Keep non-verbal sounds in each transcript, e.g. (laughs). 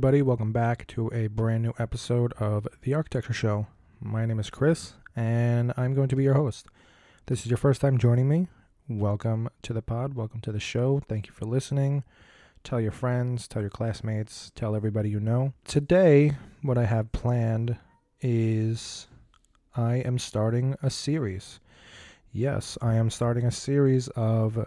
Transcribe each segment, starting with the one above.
everybody. Welcome back to a brand new episode of The Architecture Show. My name is Chris, and I'm going to be your host. This is your first time joining me. Welcome to the pod. Welcome to the show. Thank you for listening. Tell your friends, tell your classmates, tell everybody you know. Today, what I have planned is I am starting a series. Yes, I am starting a series of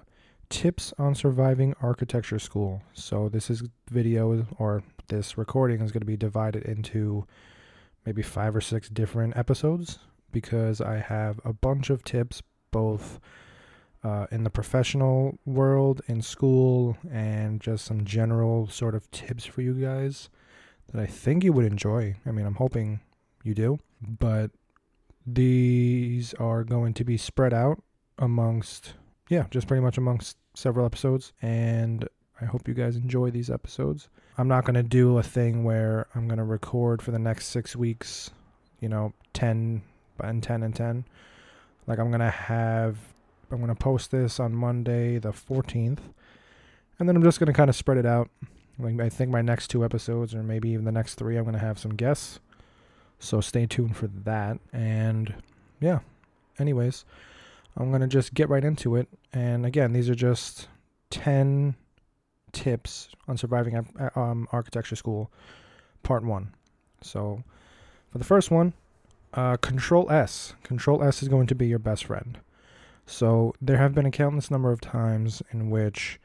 tips on surviving architecture school. So this is video or this recording is going to be divided into maybe five or six different episodes because I have a bunch of tips both uh, in the professional world, in school, and just some general sort of tips for you guys that I think you would enjoy. I mean, I'm hoping you do, but these are going to be spread out amongst, yeah, just pretty much amongst several episodes. And I hope you guys enjoy these episodes. I'm not going to do a thing where I'm going to record for the next six weeks, you know, 10 and 10 and 10. Like, I'm going to have, I'm going to post this on Monday, the 14th. And then I'm just going to kind of spread it out. Like, I think my next two episodes, or maybe even the next three, I'm going to have some guests. So stay tuned for that. And yeah, anyways, I'm going to just get right into it. And again, these are just 10 tips on surviving um, architecture school, part one. So for the first one, uh, Control S. Control S is going to be your best friend. So there have been a countless number of times in which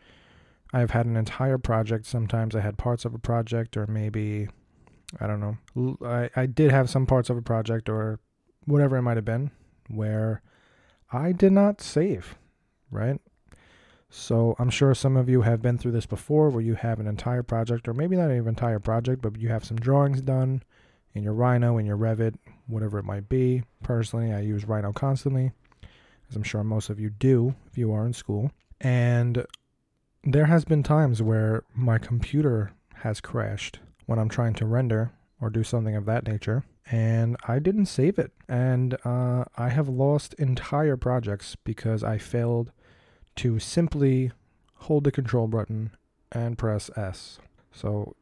I've had an entire project. Sometimes I had parts of a project, or maybe I don't know. I, I did have some parts of a project or whatever it might have been where I did not save, right? So I'm sure some of you have been through this before where you have an entire project or maybe not an entire project, but you have some drawings done in your Rhino, in your Revit, whatever it might be. Personally, I use Rhino constantly, as I'm sure most of you do if you are in school. And there has been times where my computer has crashed when I'm trying to render or do something of that nature. And I didn't save it. And uh, I have lost entire projects because I failed to simply hold the control button and press S. So,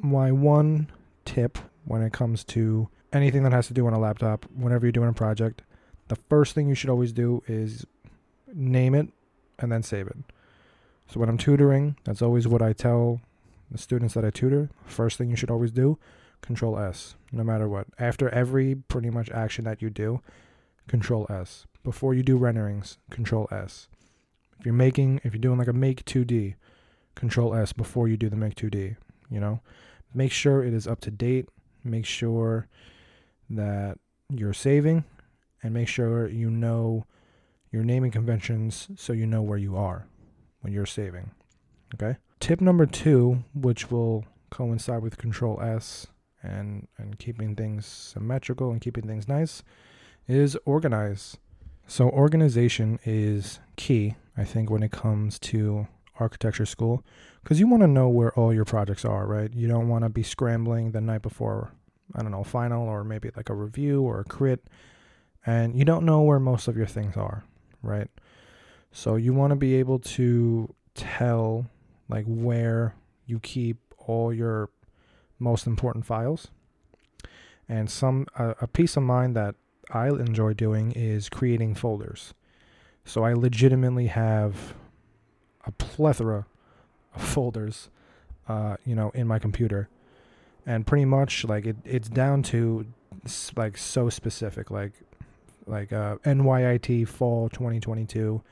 my one tip when it comes to anything that has to do on a laptop, whenever you're doing a project, the first thing you should always do is name it and then save it. So, when I'm tutoring, that's always what I tell the students that I tutor, first thing you should always do, control S, no matter what. After every pretty much action that you do, control S. Before you do renderings, control S. If you're making, if you're doing like a make 2D, control S before you do the make 2D, you know? Make sure it is up to date. Make sure that you're saving and make sure you know your naming conventions so you know where you are when you're saving. Okay? Tip number two, which will coincide with Control S and and keeping things symmetrical and keeping things nice, is organize. So organization is key, I think, when it comes to architecture school, because you want to know where all your projects are, right? You don't want to be scrambling the night before, I don't know, final or maybe like a review or a crit, and you don't know where most of your things are, right? So you want to be able to tell like where you keep all your most important files. And some uh, a peace of mind that I enjoy doing is creating folders. So I legitimately have a plethora of folders, uh, you know, in my computer, and pretty much like it, it's down to like so specific, like like uh, NYIT Fall 2022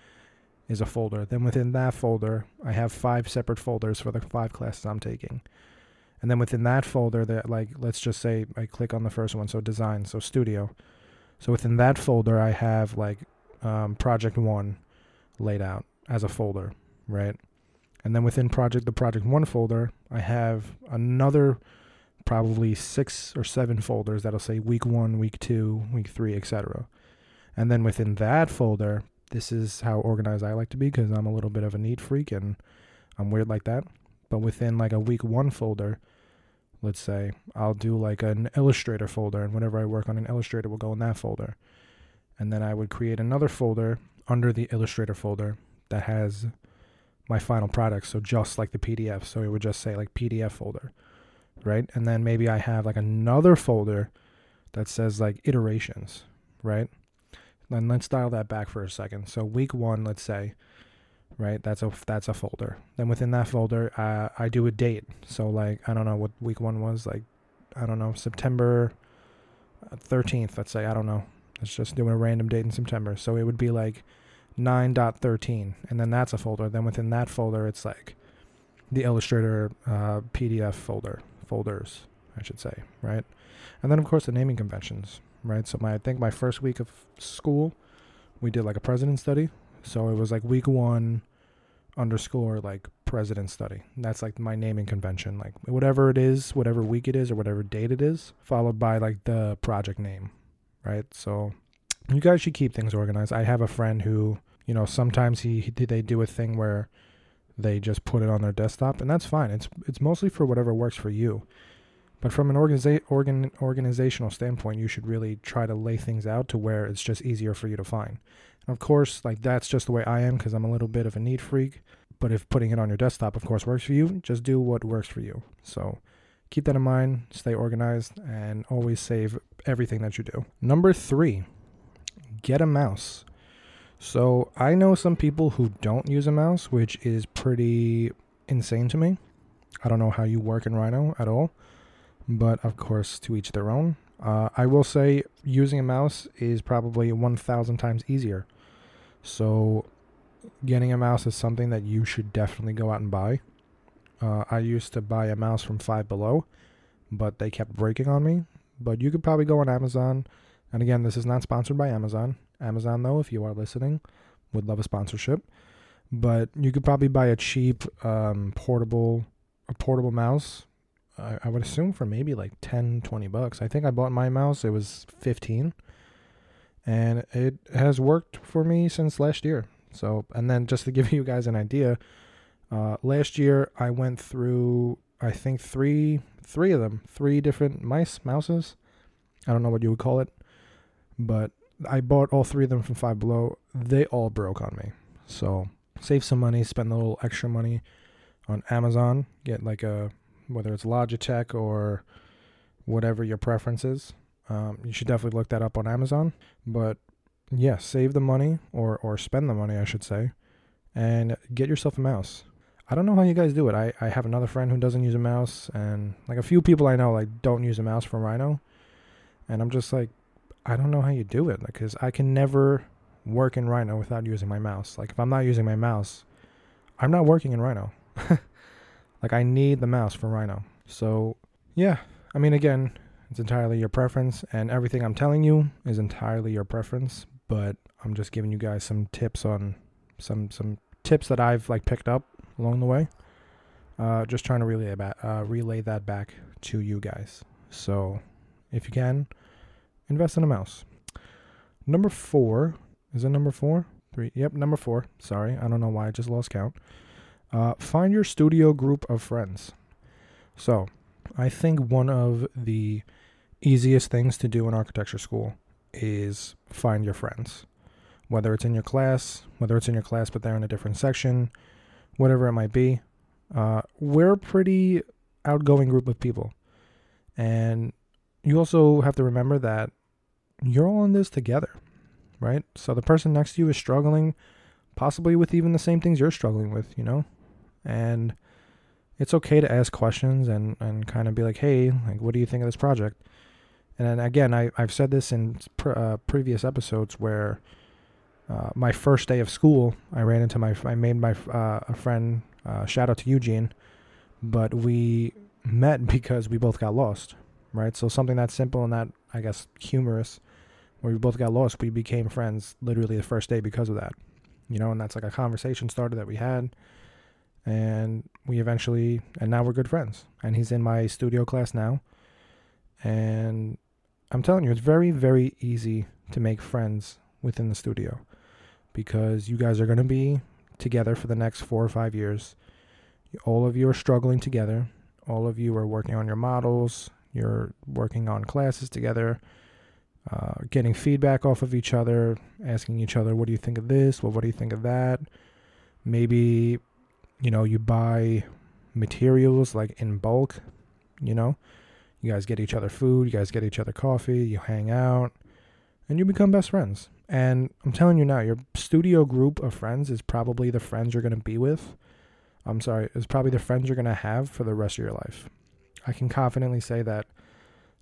is a folder. Then within that folder, I have five separate folders for the five classes I'm taking. And then within that folder, that like let's just say I click on the first one, so design, so studio. So within that folder, I have like um, project one laid out as a folder, right? And then within project the project one folder, I have another probably six or seven folders that'll say week one, week two, week three, etc. And then within that folder, this is how organized I like to be because I'm a little bit of a neat freak and I'm weird like that. But within like a week one folder, let's say, I'll do like an Illustrator folder, and whenever I work on an Illustrator, will go in that folder. And then I would create another folder under the Illustrator folder that has my final product. So just like the PDF. So it would just say like PDF folder. right? And then maybe I have like another folder that says like iterations, right? Then let's dial that back for a second. So week one, let's say, right? That's a that's a folder. Then within that folder, uh, I do a date. So like I don't know what week one was like. I don't know September thirteenth. Let's say I don't know. Let's just do a random date in September. So it would be like 9.13 and then that's a folder. Then within that folder it's like the illustrator uh, pdf folder folders i should say right? And then of course the naming conventions right? So my i think my first week of school we did like a precedent study. So it was like week one underscore like precedent study. That's like my naming convention like whatever it is whatever week it is or whatever date it is followed by like the project name right so you guys should keep things organized. I have a friend who, you know, sometimes he, he they do a thing where they just put it on their desktop, and that's fine. It's it's mostly for whatever works for you. But from an organiza- organ, organizational standpoint, you should really try to lay things out to where it's just easier for you to find. And of course, like that's just the way I am because I'm a little bit of a neat freak. But if putting it on your desktop, of course, works for you, just do what works for you. So keep that in mind, stay organized, and always save everything that you do. Number three, get a mouse. So I know some people who don't use a mouse, which is pretty insane to me. I don't know how you work in Rhino at all, but of course, to each their own. Uh, I will say using a mouse is probably 1,000 times easier. So getting a mouse is something that you should definitely go out and buy. Uh, I used to buy a mouse from Five Below, but they kept breaking on me. But you could probably go on Amazon and again, this is not sponsored by Amazon. Amazon, though, if you are listening, would love a sponsorship. But you could probably buy a cheap um, portable a portable mouse. I, I would assume for maybe like 10, 20 bucks. I think I bought my mouse. It was 15. And it has worked for me since last year. So, and then just to (laughs) give you guys an idea, uh, last year I went through I think three three of them, three different mice mouses. I don't know what you would call it. But I bought all three of them from Five Below. They all broke on me. So save some money, spend a little extra money on Amazon. Get like a whether it's Logitech or whatever your preference is. Um, you should definitely look that up on Amazon. But yeah, save the money or or spend the money, I should say, and get yourself a mouse. I don't know how you guys do it. I, I have another friend who doesn't use a mouse, and like a few people I know like don't use a mouse from Rhino, and I'm just like, I don't know how you do it because I can never work in Rhino without using my mouse. Like if I'm not using my mouse, I'm not working in Rhino. (laughs) like I need the mouse for Rhino. So yeah, I mean again, it's entirely your preference and everything I'm telling you is entirely your preference, but I'm just giving you guys some tips on some some tips that I've like picked up along the way. Uh, just trying to relay that uh, relay that back to you guys. So if you can, invest in a mouse. Number four is it number four? Three. Yep, number four. Sorry, I don't know why I just lost count. Uh, find your studio group of friends. So, I think one of the easiest things to do in architecture school is find your friends. Whether it's in your class, whether it's in your class but they're in a different section, whatever it might be. Uh, we're a pretty outgoing group of people. And you also have to remember that you're all in this together, right? So the person next to you is struggling, possibly with even the same things you're struggling with, you know? And it's okay to ask questions and, and kind of be like, hey, like, what do you think of this project? And again, I, I've said this in uh, previous episodes where uh, my first day of school, I ran into my, I made my uh, a friend, uh, shout out to Eugene, but we met (laughs) because we both got lost, right? So something that simple and that I guess humorous, where we both got lost. We became friends literally the first day because of that, you know, and that's like a conversation starter that we had, and we eventually and now we're good friends. And he's in my studio class now, and I'm telling you, it's very very easy to make friends within the studio because you guys are going to be together for the next four or five years. All of you are struggling together. All of you are working on your models, you're working on classes together, uh, getting feedback off of each other, asking each other, what do you think of this? Well, what do you think of that? Maybe, you know, you buy materials like in bulk, you know? You guys get each other food, you guys get each other coffee, you hang out, and you become best friends. And I'm telling you now, your studio group of friends is probably the friends you're going to be with. I'm sorry, is probably the friends you're going to have for the rest of your life. I can confidently say that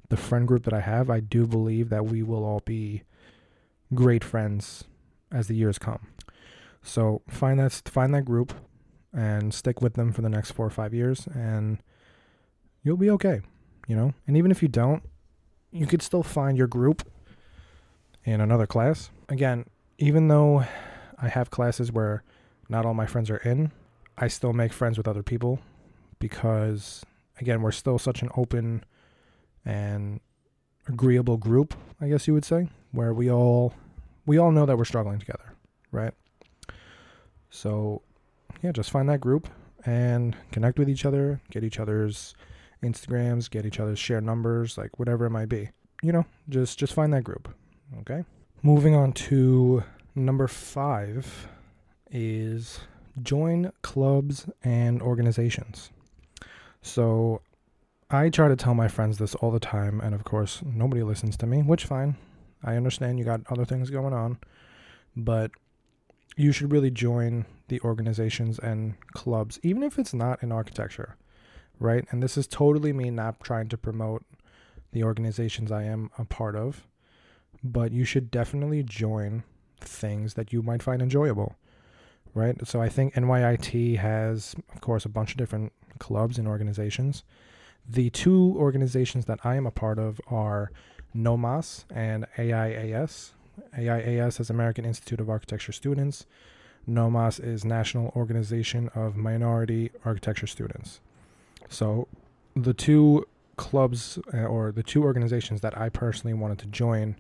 the friend group that I have, I do believe that we will all be great friends as the years come. So find that find that group and stick with them for the next 4 or 5 years and you'll be okay, you know? And even if you don't, you could still find your group in another class. Again, even though I have classes where not all my friends are in, I still make friends with other people because again, we're still such an open and agreeable group, I guess you would say, where we all we all know that we're struggling together, right? So, yeah, just find that group and connect with each other, get each other's Instagrams, get each other's share numbers, like whatever it might be. You know, just just find that group. Okay? Moving on to number 5 is join clubs and organizations. So, I try to tell my friends this all the time, and of course, nobody listens to me, which fine. I understand you got other things going on, but you should really join the organizations and clubs, even if it's not in architecture, right? And this is totally me not trying to promote the organizations I am a part of, but you should definitely join things that you might find enjoyable, right? So I think NYIT has, of course, a bunch of different clubs and organizations the two organizations that I am a part of are NOMAS and AIAS. AIAS is American Institute of Architecture Students. NOMAS is National Organization of Minority Architecture Students. So the two clubs uh, or the two organizations that I personally wanted to join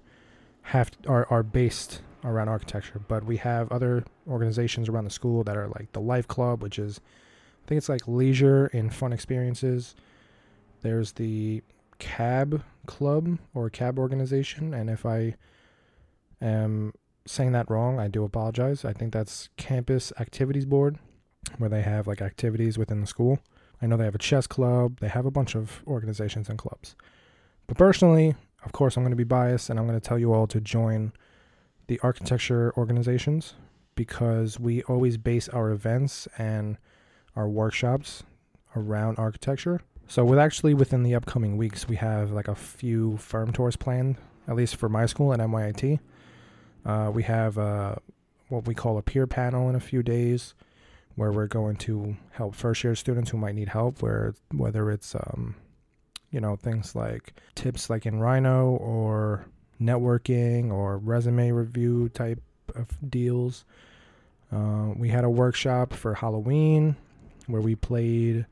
have are, are based around architecture, but we have other organizations around the school that are like the Life Club, which is I think it's like leisure and fun experiences. There's the CAB club or CAB organization, and if I am saying that wrong, I do apologize. I think that's Campus Activities Board, where they have like activities within the school. I know they have a chess club, they have a bunch of organizations and clubs. But personally, of course, I'm going to be biased and I'm going to tell you all to join the architecture organizations because we always base our events and our workshops around architecture. So with actually within the upcoming weeks, we have like a few firm tours planned, at least for my school at NYIT. Uh, we have uh, what we call a peer panel in a few days, where we're going to help first year students who might need help, where whether it's um, you know things like tips like in Rhino or networking or resume review type of deals. Uh, we had a workshop for Halloween where we played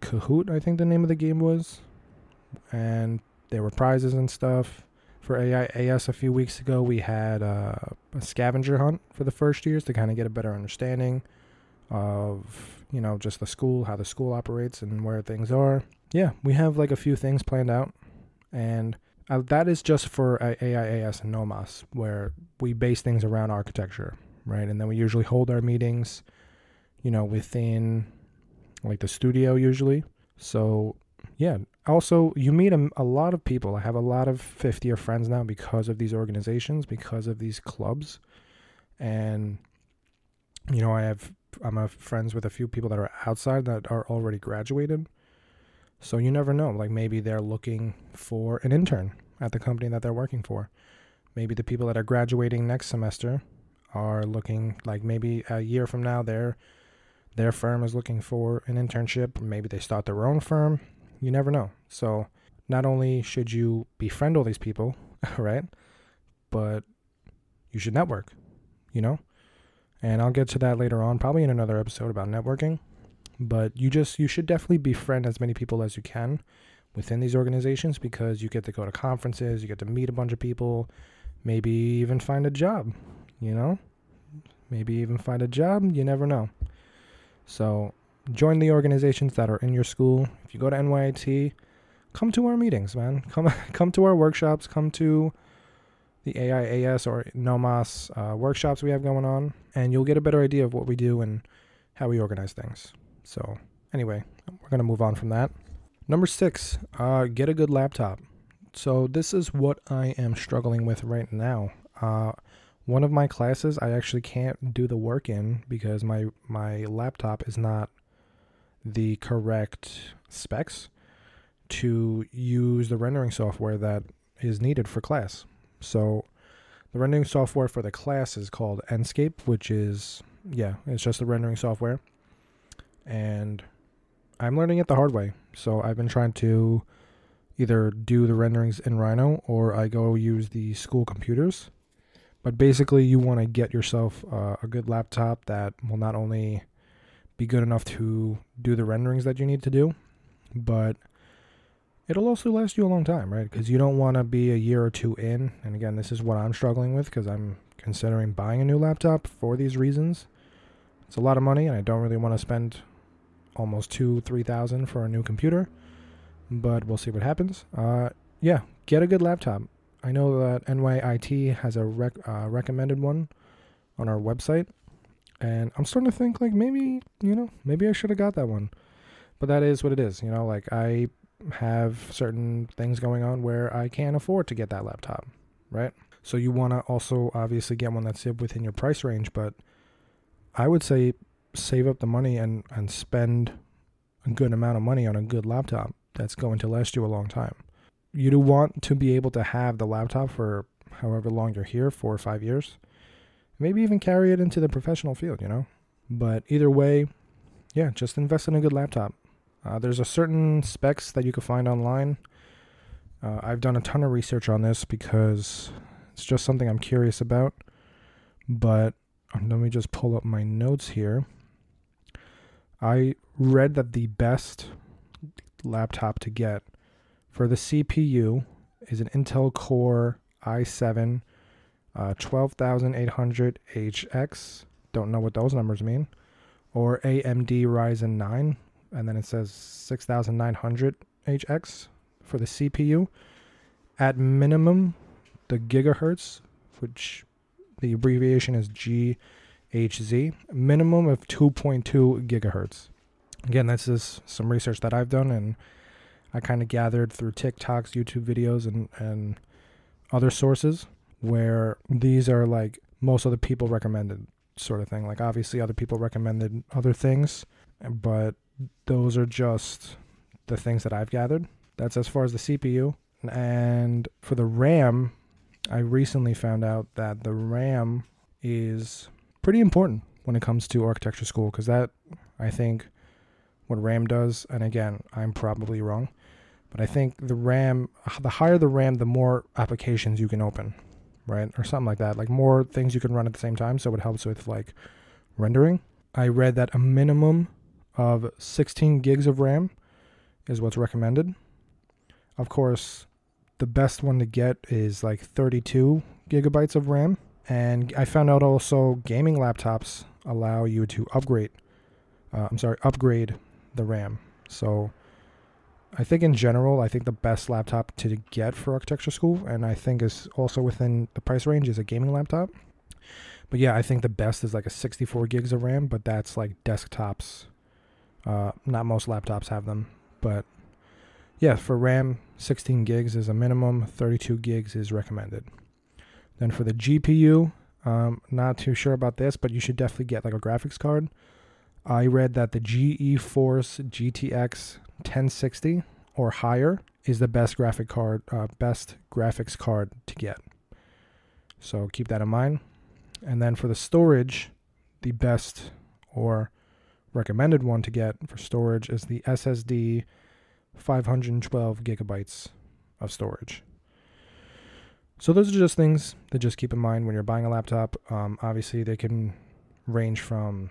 Kahoot, I think the name of the game was. And there were prizes and stuff. For AIAS a few weeks ago, we had uh, a scavenger hunt for the first years to kind of get a better understanding of, you know, just the school, how the school operates, and where things are. Yeah, we have like a few things planned out. And uh, that is just for AIAS and NOMAS, where we base things around architecture, right? And then we usually hold our meetings, you know, within like the studio usually. So yeah. Also, you meet a, a lot of people. I have a lot of 50 year friends now because of these organizations, because of these clubs. And, you know, I have, I'm a friends with a few people that are outside that are already graduated. So you never know. Like maybe they're looking for an intern at the company that they're working for. Maybe the people that are graduating next semester are looking like maybe a year from now they're their firm is looking for an internship. Maybe they start their own firm. You never know. So, not only should you befriend all these people, (laughs) right? But you should network, you know? And I'll get to that later on, probably in another episode about networking. But you just, you should definitely befriend as many people as you can within these organizations because you get to go to conferences, you get to meet a bunch of people, maybe even find a job, you know? Maybe even find a job. You never know. So join the organizations that are in your school. If you go to NYIT, come to our meetings, man. (laughs) Come come to our workshops. Come to the AIAS or NOMAS uh, workshops we have going on, and you'll get a better idea of what we do and how we organize things. So anyway, we're gonna move on from that. Number six, uh, get a good laptop. So this is what I am struggling with right now. Uh, one of my classes I actually can't do the work in because my my laptop is not the correct specs to use the rendering software that is needed for class. So the rendering software for the class is called Enscape, which is yeah, it's just the rendering software. And I'm learning it the hard way. So I've been trying to either do the renderings in Rhino or I go use the school computers. But basically, you want to get yourself uh, a good laptop that will not only be good enough to do the renderings that you need to do, but it'll also last you a long time, right? Because you don't want to be a year or two in. And again, this is what I'm struggling with because I'm considering buying a new laptop for these reasons. It's a lot of money, and I don't really want to spend almost two, three thousand for a new computer. But we'll see what happens. Uh, yeah, get a good laptop. I know that NYIT has a rec- uh, recommended one on our website, and I'm starting to think like maybe you know maybe I should have got that one. But that is what it is, you know. Like I have certain things going on where I can't afford to get that laptop, right? So you want to also obviously get one that's within your price range, but I would say save up the money and and spend a good amount of money on a good laptop that's going to last you a long time. You do want to be able to have the laptop for however long you're here, four or five years. Maybe even carry it into the professional field, you know? But either way, yeah, just invest in a good laptop. Uh, there's a certain specs that you can find online. Uh, I've done a ton of research on this because it's just something I'm curious about. But um, let me just pull up my notes here. I read that the best laptop to get for the CPU is an Intel Core i7 uh, 12800HX. Don't know what those numbers mean. Or AMD Ryzen 9, and then it says 6900HX for the CPU. At minimum, the gigahertz, which the abbreviation is GHZ, minimum of 2.2 gigahertz. Again, this is some research that I've done and I kind of gathered through TikToks, YouTube videos, and, and other sources where these are like most of the people recommended sort of thing. Like, obviously, other people recommended other things, but those are just the things that I've gathered. That's as far as the CPU. And for the RAM, I recently found out that the RAM is pretty important when it comes to architecture school because that, I think, what RAM does, and again, I'm probably wrong, but I think the RAM, the higher the RAM, the more applications you can open, right? Or something like that. Like more things you can run at the same time. So it helps with like rendering. I read that a minimum of 16 gigs of RAM is what's recommended. Of course, the best one to get is like 32 gigabytes of RAM. And I found out also gaming laptops allow you to upgrade. Uh, I'm sorry, upgrade the RAM. So I think in general, I think the best laptop to get for architecture school, and I think is also within the price range, is a gaming laptop. But yeah, I think the best is like a 64 gigs of RAM, but that's like desktops. Uh, not most laptops have them, but yeah, for RAM, 16 gigs is a minimum, 32 gigs is recommended. Then for the GPU, um, not too sure about this, but you should definitely get like a graphics card. I read that the GeForce GTX 1060 or higher is the best graphic card, uh, best graphics card to get. So keep that in mind. And then for the storage, the best or recommended one to get for storage is the SSD 512 gigabytes of storage. So those are just things that just keep in mind when you're buying a laptop. Um, obviously, they can range from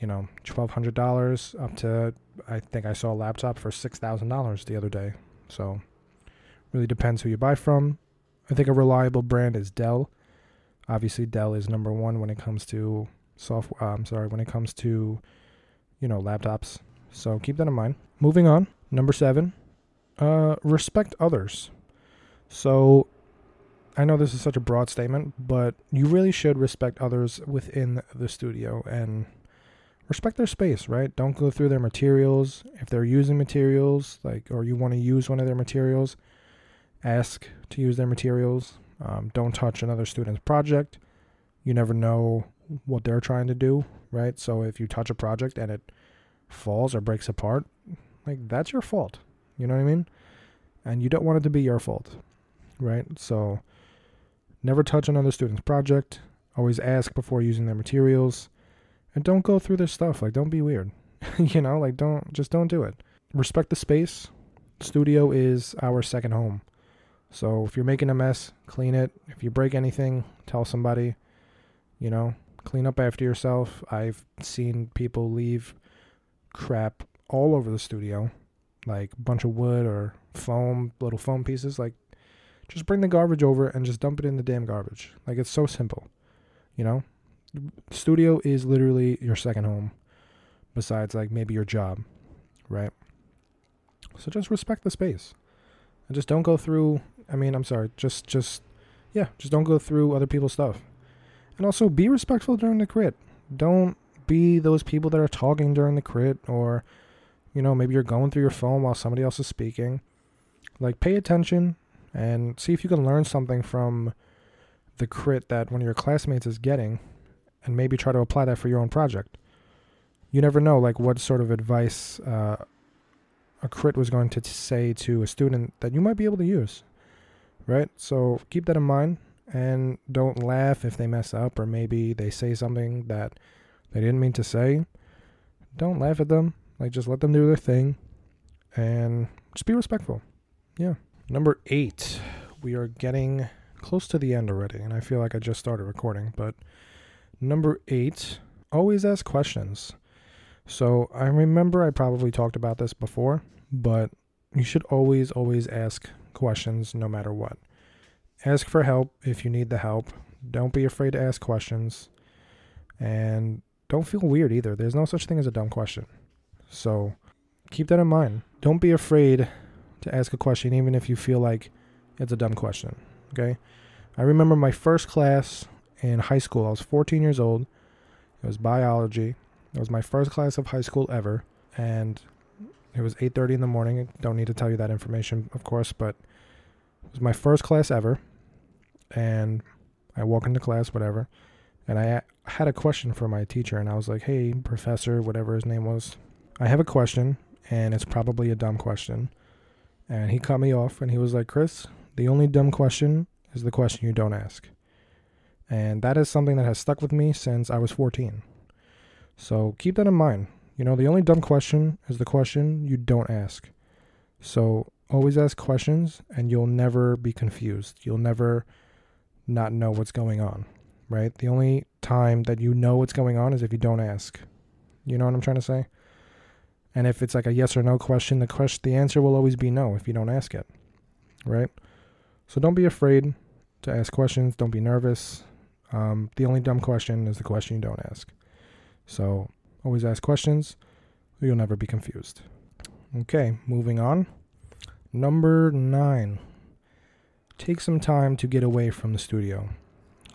you know, twelve hundred dollars up to I think I saw a laptop for six thousand dollars the other day. So really depends who you buy from. I think a reliable brand is Dell. Obviously, Dell is number one when it comes to software. Uh, I'm sorry, when it comes to you know laptops. So keep that in mind. Moving on, number seven, uh, respect others. So I know this is such a broad statement, but you really should respect others within the studio and respect their space, right? Don't go through their materials. If they're using materials, like, or you want to use one of their materials, ask to use their materials. Um, don't touch another student's project. You never know what they're trying to do, right? So if you touch a project and it falls or breaks apart, like that's your fault. You know what I mean? And you don't want it to be your fault, right? So never touch another student's project. Always ask before using their materials. And don't go through their stuff. Like, don't be weird. (laughs) you know, like, don't, just don't do it. Respect the space. Studio is our second home. So if you're making a mess, clean it. If you break anything, tell somebody. You know, clean up after yourself. I've seen people leave crap all over the studio, like bunch of wood or foam, little foam pieces. Like, just bring the garbage over and just dump it in the damn garbage. Like, it's so simple. You know, studio is literally your second home, besides like maybe your job, right? So just respect the space, and just don't go through. I mean, I'm sorry, just just yeah, just don't go through other people's stuff, and also be respectful during the crit. Don't be those people that are talking during the crit, or you know maybe you're going through your phone while somebody else is speaking. Like pay attention and see if you can learn something from the crit that one of your classmates is getting and maybe try to apply that for your own project. You never know, like, what sort of advice uh, a crit was going to say to a student that you might be able to use, right? So keep that in mind and don't laugh if they mess up or maybe they say something that they didn't mean to say. Don't laugh at them. Like, just let them do their thing and just be respectful. Yeah. Number eight, we are getting close to the end already, and I feel like I just started recording, but Number eight, always ask questions. So I remember I probably talked about this before, but you should always, always ask questions no matter what. Ask for help if you need the help. Don't be afraid to ask questions. And don't feel weird either. There's no such thing as a dumb question. So keep that in mind. Don't be afraid to ask a question, even if you feel like it's a dumb question. Okay? I remember my first class in high school. I was 14 years old. It was biology. It was my first class of high school ever, and it was 8:30 in the morning. Don't need to tell you that information, of course, but it was my first class ever, and I walk into class, whatever, and I had a question for my teacher, and I was like, "Hey, professor, whatever his name was, I have a question, and it's probably a dumb question." And he cut me off, and he was like, "Chris, the only dumb question is the question you don't ask." And that is something that has stuck with me since I was 14. So keep that in mind. You know, the only dumb question is the question you don't ask. So always ask questions and you'll never be confused. You'll never not know what's going on, right? The only time that you know what's going on is if you don't ask. You know what I'm trying to say? And if it's like a yes or no question, the question the answer will always be no if you don't ask it. Right? So don't be afraid to ask questions, don't be nervous. Um, the only dumb question is the question you don't ask. So always ask questions, you'll never be confused. Okay, moving on. Number nine. Take some time to get away from the studio.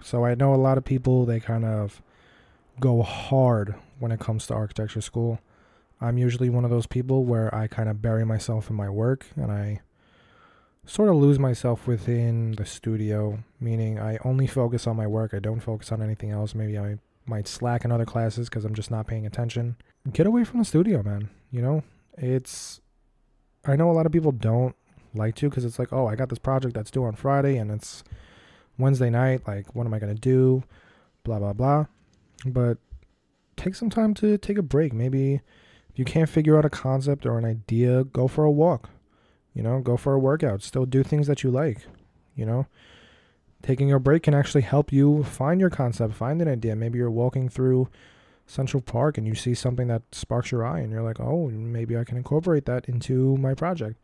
So I know a lot of people, they kind of go hard when it comes to architecture school. I'm usually one of those people where I kind of bury myself in my work and I sort of lose myself within the studio, meaning I only focus on my work. I don't focus on anything else. Maybe I might slack in other classes because I'm just not paying attention. Get away from the studio, man. You know, it's. I know a lot of people don't like to because it's like, oh, I got this project that's due on Friday and it's Wednesday night. Like, what am I going to do? Blah, blah, blah. But take some time to take a break. Maybe if you can't figure out a concept or an idea, go for a walk you know, go for a workout. Still do things that you like. You know, taking a break can actually help you find your concept, find an idea. Maybe you're walking through Central Park and you see something that sparks your eye and you're like, oh, maybe I can incorporate that into my project.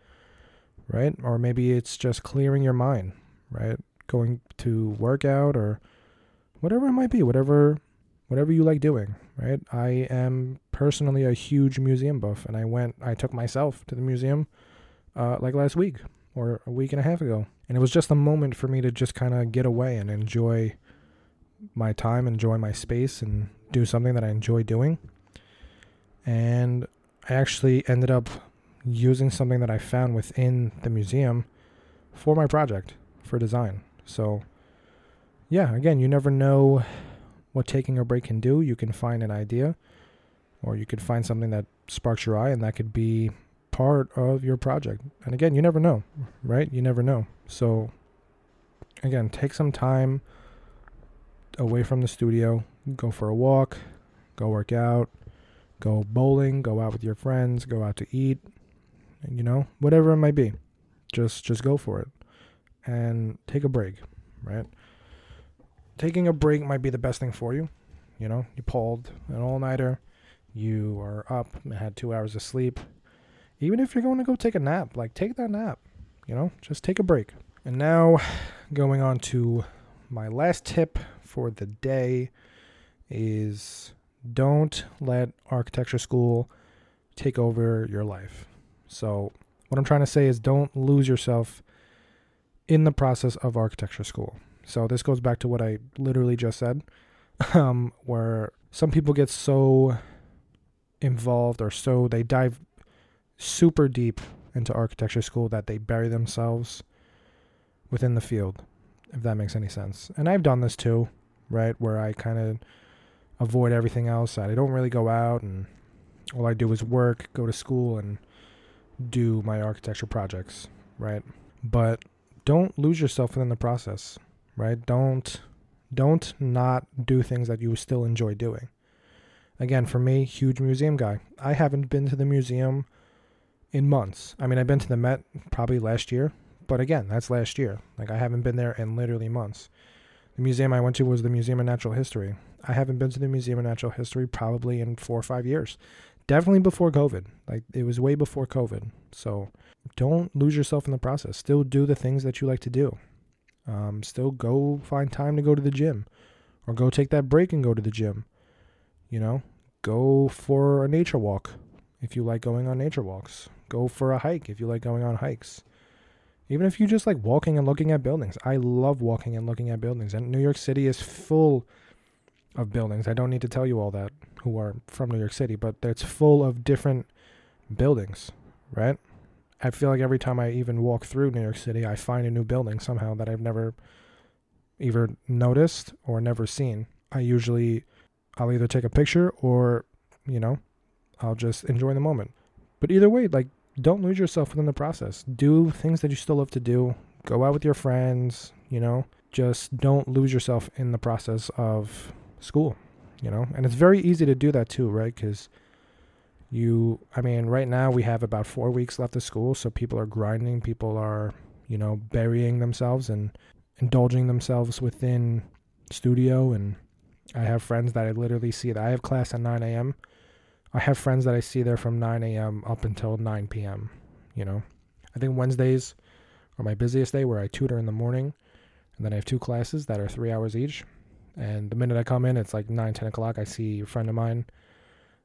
Right? Or maybe it's just clearing your mind, right? Going to workout or whatever it might be, whatever whatever you like doing, right? I am personally a huge museum buff and I went I took myself to the museum uh, like last week or a week and a half ago. And it was just a moment for me to just kind of get away and enjoy my time, enjoy my space, and do something that I enjoy doing. And I actually ended up using something that I found within the museum for my project for design. So, yeah, again, you never know what taking a break can do. You can find an idea or you could find something that sparks your eye and that could be part of your project. And again, you never know, right? You never know. So, again, take some time away from the studio, go for a walk, go work out, go bowling, go out with your friends, go out to eat, you know, whatever it might be. Just just go for it and take a break, right? Taking a break might be the best thing for you. You know, you pulled an all-nighter, you are up, and had 2 hours of sleep. Even if you're going to go take a nap, like take that nap, you know, just take a break. And now going on to my last tip for the day is don't let architecture school take over your life. So, what I'm trying to say is don't lose yourself in the process of architecture school. So, this goes back to what I literally just said, (laughs) um, where some people get so involved or so they dive super deep into architecture school that they bury themselves within the field, if that makes any sense. And I've done this too, right? Where I kind of avoid everything else. I don't really go out and all I do is work, go to school, and do my architecture projects, right? But don't lose yourself within the process, right? Don't don't not do things that you still enjoy doing. Again, for me, huge museum guy. I haven't been to the museum in months. I mean, I've been to the Met probably last year, but again, that's last year. Like I haven't been there in literally months. The museum I went to was the Museum of Natural History. I haven't been to the Museum of Natural History probably in 4 or 5 years definitely before COVID. Like it was way before COVID. So don't lose yourself in the process. Still do the things that you like to do. Um, still go find time to go to the gym or go take that break and go to the gym. You know, go for a nature walk if you like going on nature walks. Go for a hike if you like going on hikes. Even if you just like walking and looking at buildings. I love walking and looking at buildings. And New York City is full of buildings. I don't need to tell you all that who are from New York City, but it's full of different buildings, right? I feel like every time I even walk through New York City, I find a new building somehow that I've never either noticed or never seen. I usually I'll either take a picture or, you know, I'll just enjoy the moment. But either way, like don't lose yourself within the process. Do things that you still love to do. Go out with your friends, you know. Just don't lose yourself in the process of school, you know? And it's very easy to do that too, right? Because you, I mean, right now we have about four weeks left of school, so people are grinding, people are, you know, burying themselves and indulging themselves within studio. And I have friends that I literally see that I have class at 9 a.m. I have friends that I see there from 9 a.m. up until 9 p.m., you know? I think Wednesdays are my busiest day where I tutor in the morning. And then I have two classes that are three hours each. And the minute I come in, it's like 9, 10 o'clock. I see a friend of mine.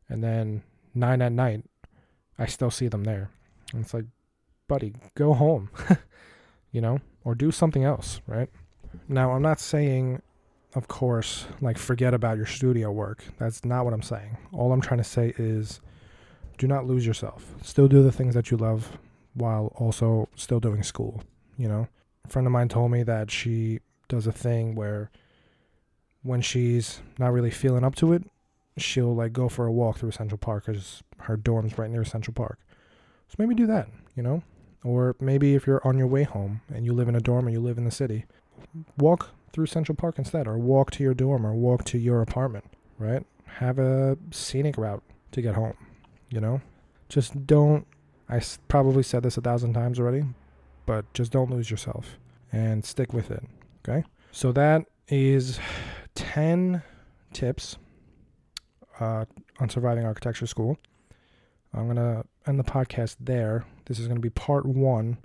And then 9 at night, I still see them there. And it's like, buddy, go home, (laughs) you know, or do something else, right? Now, I'm not saying, of course, like forget about your studio work. That's not what I'm saying. All I'm trying to say is do not lose yourself. Still do the things that you love while also still doing school, you know? A friend of mine told me that she does a thing where when she's not really feeling up to it, she'll like go for a walk through Central Park because her dorm's right near Central Park. So maybe do that, you know? Or maybe if you're on your way home and you live in a dorm or you live in the city, walk through Central Park instead, or walk to your dorm or walk to your apartment, right? Have a scenic route to get home, you know? Just don't, I probably said this a thousand times already, but just don't lose yourself and stick with it, okay? So that is 10 tips uh, on surviving architecture school. I'm going to end the podcast there. This is going to be part one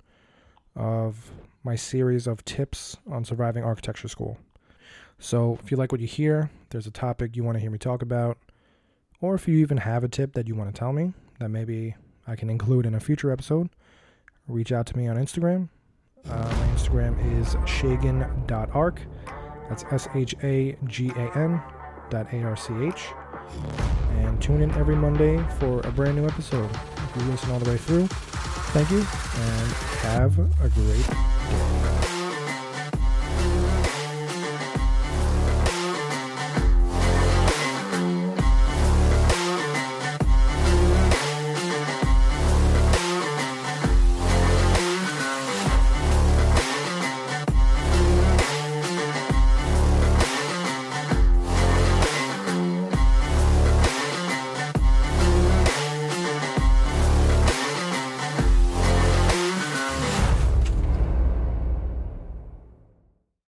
of my series of tips on surviving architecture school. So, if you like what you hear, there's a topic you want to hear me talk about, or if you even have a tip that you want to tell me that maybe I can include in a future episode, reach out to me on Instagram. Uh, my Instagram is shagan.arch. That's S H A G A N dot A R C H. and tune in every Monday for a brand new episode. If you listen all the way through, thank you and have a great day.